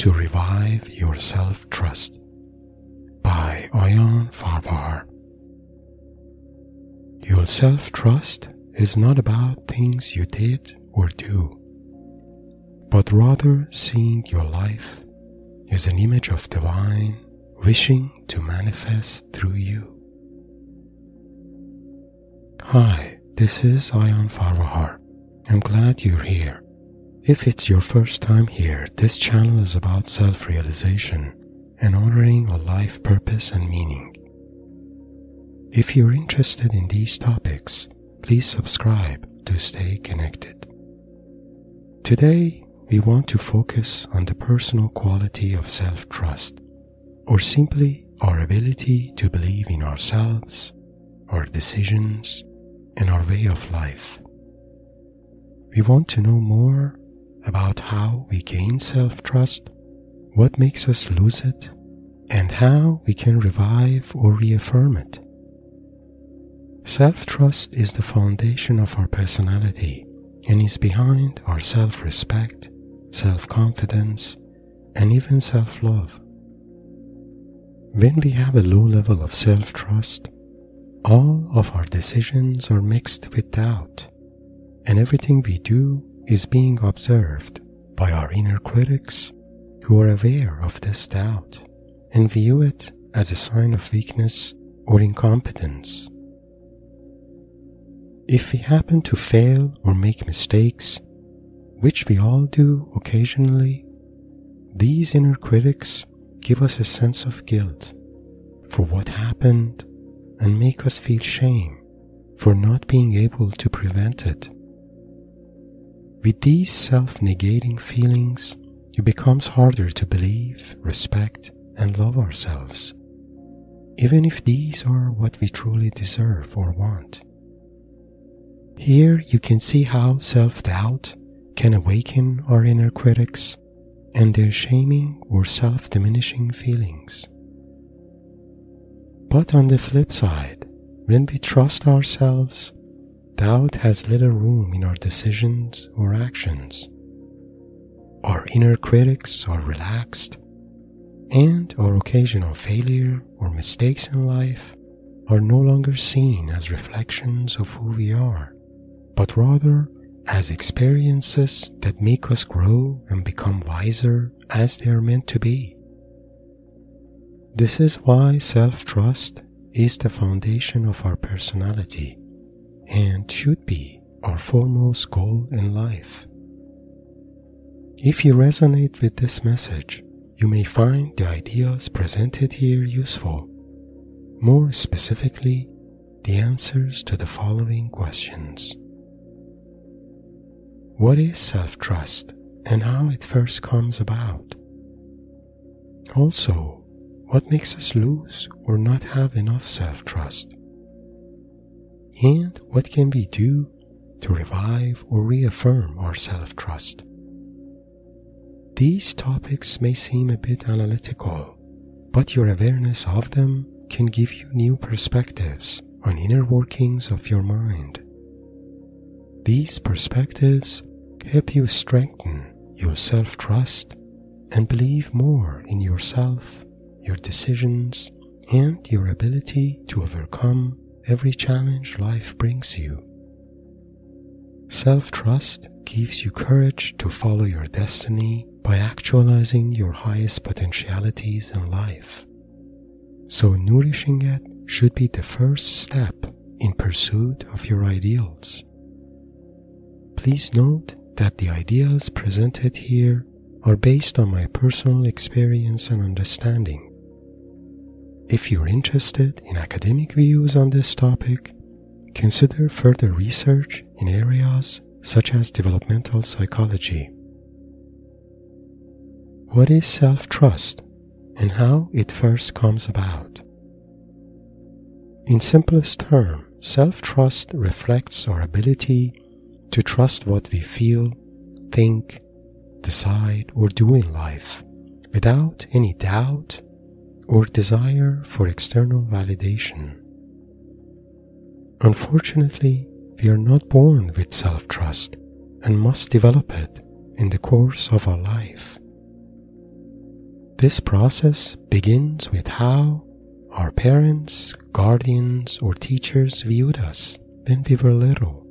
To Revive Your Self Trust by Ayan Farvahar. Your self trust is not about things you did or do, but rather seeing your life as an image of divine wishing to manifest through you. Hi, this is Ayan Farvahar. I'm glad you're here. If it's your first time here, this channel is about self realization and honoring a life purpose and meaning. If you're interested in these topics, please subscribe to stay connected. Today, we want to focus on the personal quality of self trust, or simply our ability to believe in ourselves, our decisions, and our way of life. We want to know more about how we gain self trust, what makes us lose it, and how we can revive or reaffirm it. Self trust is the foundation of our personality and is behind our self respect, self confidence, and even self love. When we have a low level of self trust, all of our decisions are mixed with doubt, and everything we do is being observed by our inner critics who are aware of this doubt and view it as a sign of weakness or incompetence. If we happen to fail or make mistakes, which we all do occasionally, these inner critics give us a sense of guilt for what happened and make us feel shame for not being able to prevent it. With these self negating feelings, it becomes harder to believe, respect, and love ourselves, even if these are what we truly deserve or want. Here you can see how self doubt can awaken our inner critics and their shaming or self diminishing feelings. But on the flip side, when we trust ourselves, doubt has little room in our decisions or actions. Our inner critics are relaxed, and our occasional failure or mistakes in life are no longer seen as reflections of who we are, but rather as experiences that make us grow and become wiser as they are meant to be. This is why self trust is the foundation of our personality and should be our foremost goal in life. If you resonate with this message, you may find the ideas presented here useful. More specifically, the answers to the following questions What is self trust and how it first comes about? Also, what makes us lose or not have enough self trust? And what can we do to revive or reaffirm our self trust? These topics may seem a bit analytical, but your awareness of them can give you new perspectives on inner workings of your mind. These perspectives help you strengthen your self trust and believe more in yourself, your decisions, and your ability to overcome every challenge life brings you. Self trust gives you courage to follow your destiny by actualizing your highest potentialities in life. So, nourishing it should be the first step in pursuit of your ideals. Please note that the ideas presented here are based on my personal experience and understanding if you're interested in academic views on this topic, consider further research in areas such as developmental psychology. What is self trust and how it first comes about? In simplest terms, self trust reflects our ability to trust what we feel, think, decide, or do in life without any doubt or desire for external validation. Unfortunately, we are not born with self trust and must develop it in the course of our life. This process begins with how our parents, guardians, or teachers viewed us when we were little,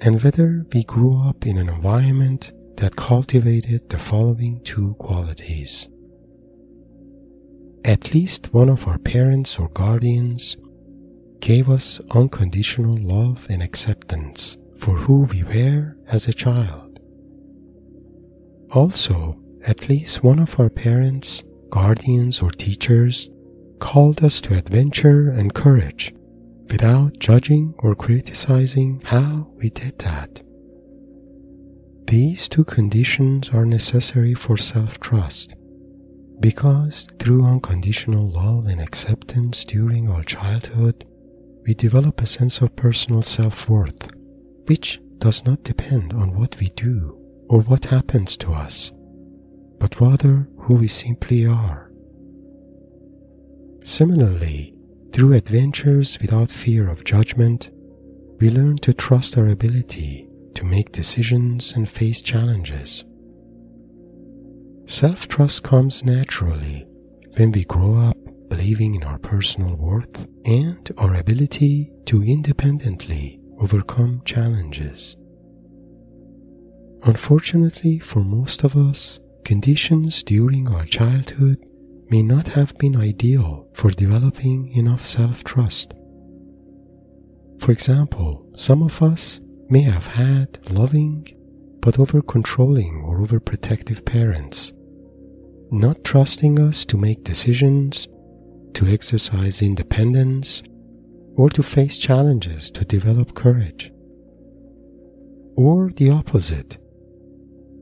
and whether we grew up in an environment that cultivated the following two qualities. At least one of our parents or guardians gave us unconditional love and acceptance for who we were as a child. Also, at least one of our parents, guardians, or teachers called us to adventure and courage without judging or criticizing how we did that. These two conditions are necessary for self trust because through unconditional love and acceptance during our childhood, we develop a sense of personal self worth, which does not depend on what we do or what happens to us, but rather who we simply are. Similarly, through adventures without fear of judgment, we learn to trust our ability to make decisions and face challenges. Self trust comes naturally when we grow up believing in our personal worth and our ability to independently overcome challenges. Unfortunately, for most of us, conditions during our childhood may not have been ideal for developing enough self trust. For example, some of us may have had loving but over controlling or overprotective parents, not trusting us to make decisions, to exercise independence, or to face challenges to develop courage. Or the opposite.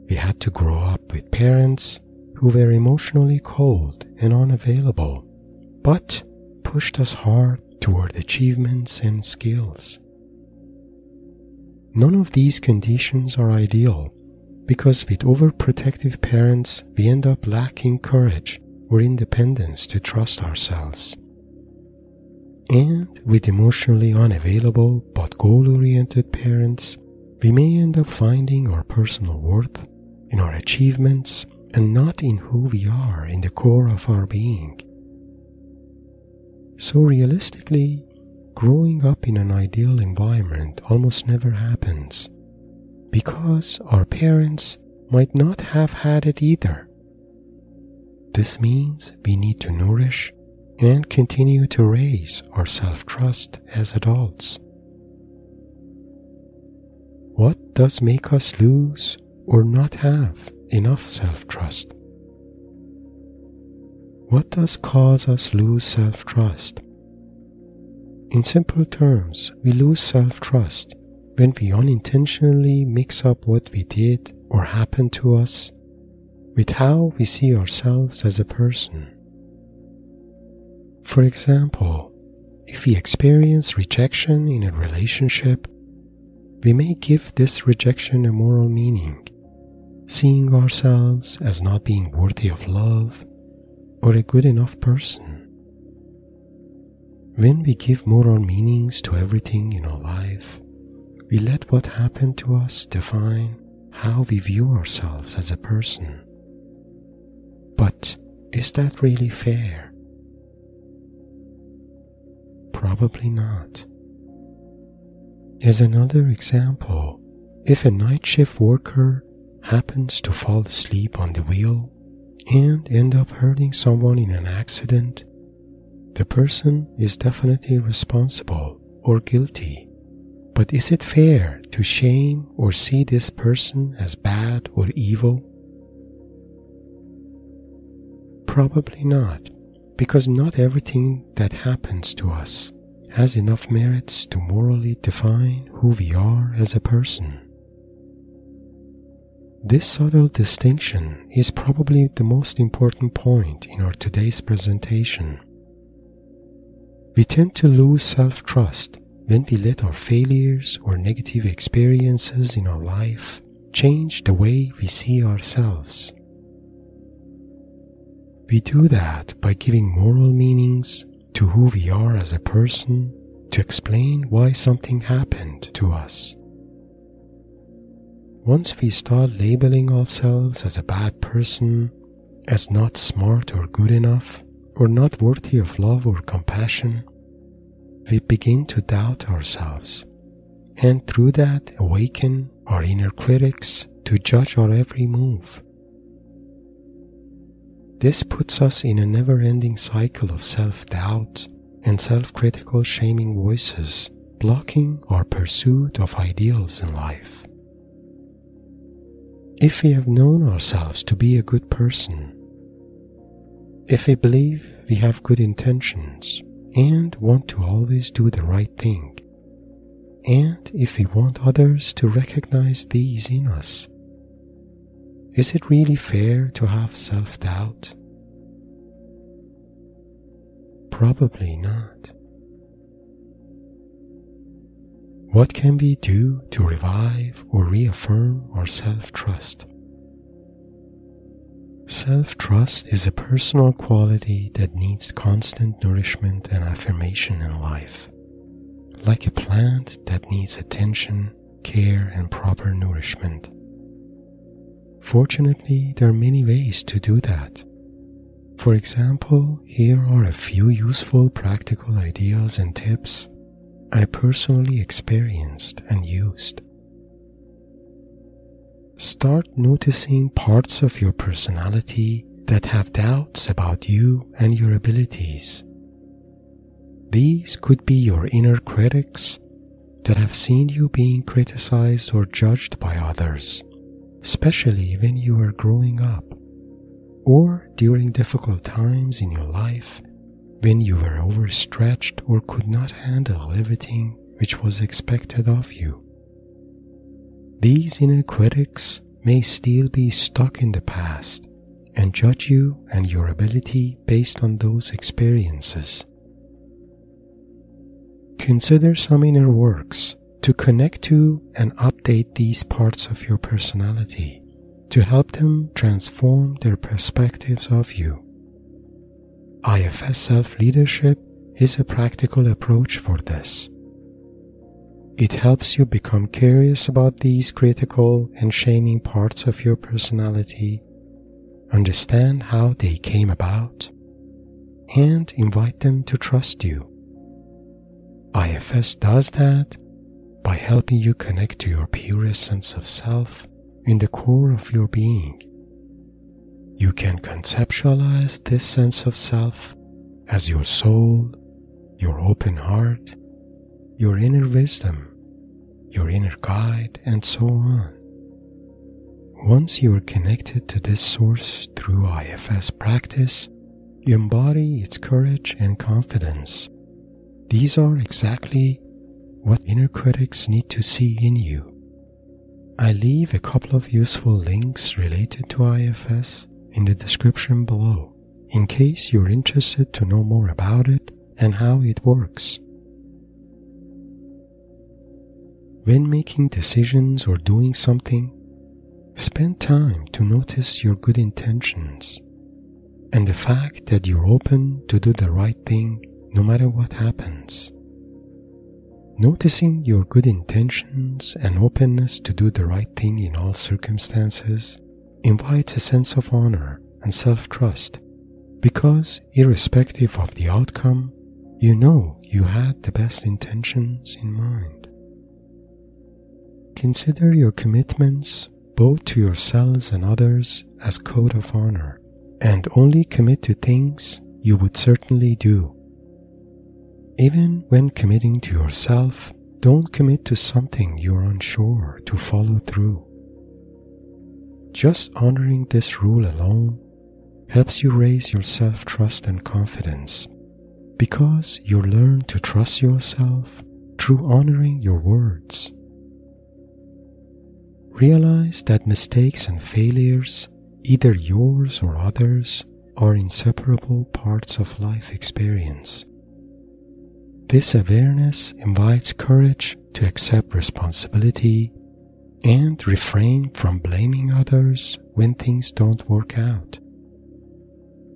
We had to grow up with parents who were emotionally cold and unavailable, but pushed us hard toward achievements and skills. None of these conditions are ideal because with overprotective parents, we end up lacking courage or independence to trust ourselves. And with emotionally unavailable but goal oriented parents, we may end up finding our personal worth in our achievements and not in who we are in the core of our being. So, realistically, growing up in an ideal environment almost never happens because our parents might not have had it either. This means we need to nourish and continue to raise our self trust as adults. What does make us lose or not have enough self trust? What does cause us lose self trust? In simple terms, we lose self trust when we unintentionally mix up what we did or happened to us with how we see ourselves as a person. For example, if we experience rejection in a relationship, we may give this rejection a moral meaning, seeing ourselves as not being worthy of love or a good enough person. When we give moral meanings to everything in our life, we let what happened to us define how we view ourselves as a person. But is that really fair? Probably not. As another example, if a night shift worker happens to fall asleep on the wheel and end up hurting someone in an accident, the person is definitely responsible or guilty. But is it fair to shame or see this person as bad or evil? Probably not, because not everything that happens to us has enough merits to morally define who we are as a person. This subtle distinction is probably the most important point in our today's presentation. We tend to lose self trust when we let our failures or negative experiences in our life change the way we see ourselves. We do that by giving moral meanings to who we are as a person to explain why something happened to us. Once we start labeling ourselves as a bad person as not smart or good enough, or not worthy of love or compassion, we begin to doubt ourselves, and through that awaken our inner critics to judge our every move. This puts us in a never ending cycle of self doubt and self critical shaming voices blocking our pursuit of ideals in life. If we have known ourselves to be a good person, if we believe we have good intentions and want to always do the right thing, and if we want others to recognize these in us, is it really fair to have self doubt? Probably not. What can we do to revive or reaffirm our self trust? Self trust is a personal quality that needs constant nourishment and affirmation in life, like a plant that needs attention, care, and proper nourishment. Fortunately, there are many ways to do that. For example, here are a few useful practical ideas and tips I personally experienced and used. Start noticing parts of your personality that have doubts about you and your abilities. These could be your inner critics that have seen you being criticized or judged by others, especially when you were growing up, or during difficult times in your life when you were overstretched or could not handle everything which was expected of you. These inner critics may still be stuck in the past and judge you and your ability based on those experiences. Consider some inner works to connect to and update these parts of your personality to help them transform their perspectives of you. IFS self leadership is a practical approach for this. It helps you become curious about these critical and shaming parts of your personality, understand how they came about, and invite them to trust you. IFS does that by helping you connect to your purest sense of self in the core of your being you can conceptualize this sense of self as your soul, your open heart, your inner wisdom, your inner guide, and so on. Once you are connected to this source through IFS practice, you embody its courage and confidence. These are exactly what inner critics need to see in you. I leave a couple of useful links related to IFS in the description below in case you're interested to know more about it and how it works. When making decisions or doing something, spend time to notice your good intentions and the fact that you're open to do the right thing no matter what happens. Noticing your good intentions and openness to do the right thing in all circumstances invites a sense of honor and self trust because, irrespective of the outcome, you know you had the best intentions in mind. Consider your commitments both to yourselves and others as code of honor and only commit to things you would certainly do. Even when committing to yourself, don't commit to something you're unsure to follow through. Just honoring this rule alone helps you raise your self trust and confidence because you learn to trust yourself through honoring your words. Realize that mistakes and failures, either yours or others, are inseparable parts of life experience. This awareness invites courage to accept responsibility and refrain from blaming others when things don't work out.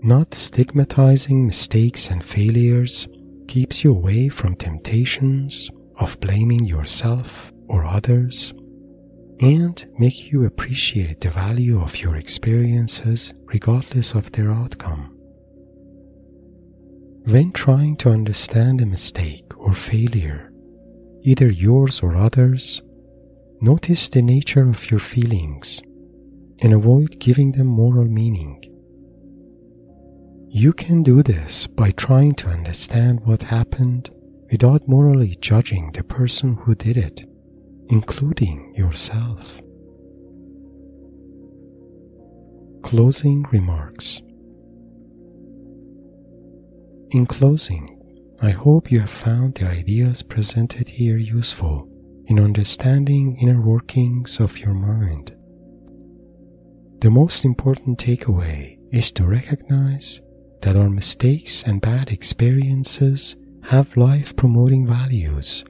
Not stigmatizing mistakes and failures keeps you away from temptations of blaming yourself or others and make you appreciate the value of your experiences regardless of their outcome. When trying to understand a mistake or failure, either yours or others, notice the nature of your feelings and avoid giving them moral meaning. You can do this by trying to understand what happened without morally judging the person who did it, including yourself. Closing remarks. In closing, I hope you have found the ideas presented here useful in understanding inner workings of your mind. The most important takeaway is to recognize that our mistakes and bad experiences have life promoting values,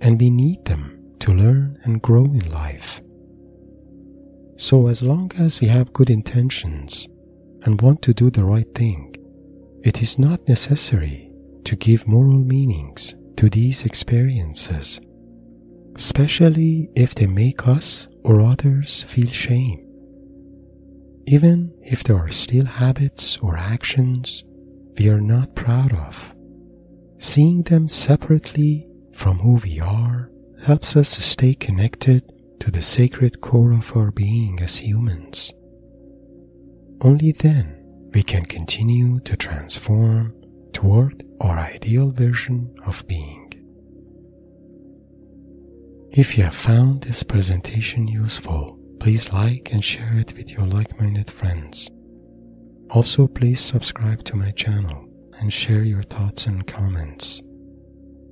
and we need them to learn and grow in life. So, as long as we have good intentions and want to do the right thing, it is not necessary to give moral meanings to these experiences, especially if they make us or others feel shame even if there are still habits or actions we are not proud of. Seeing them separately from who we are helps us stay connected to the sacred core of our being as humans. Only then we can continue to transform toward our ideal version of being. If you have found this presentation useful, Please like and share it with your like minded friends. Also, please subscribe to my channel and share your thoughts and comments.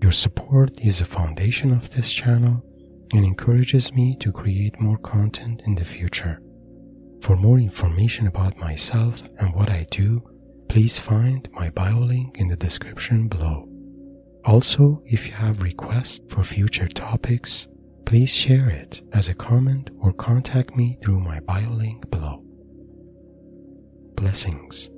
Your support is the foundation of this channel and encourages me to create more content in the future. For more information about myself and what I do, please find my bio link in the description below. Also, if you have requests for future topics, please share it as a comment or contact me through my bio link below. Blessings.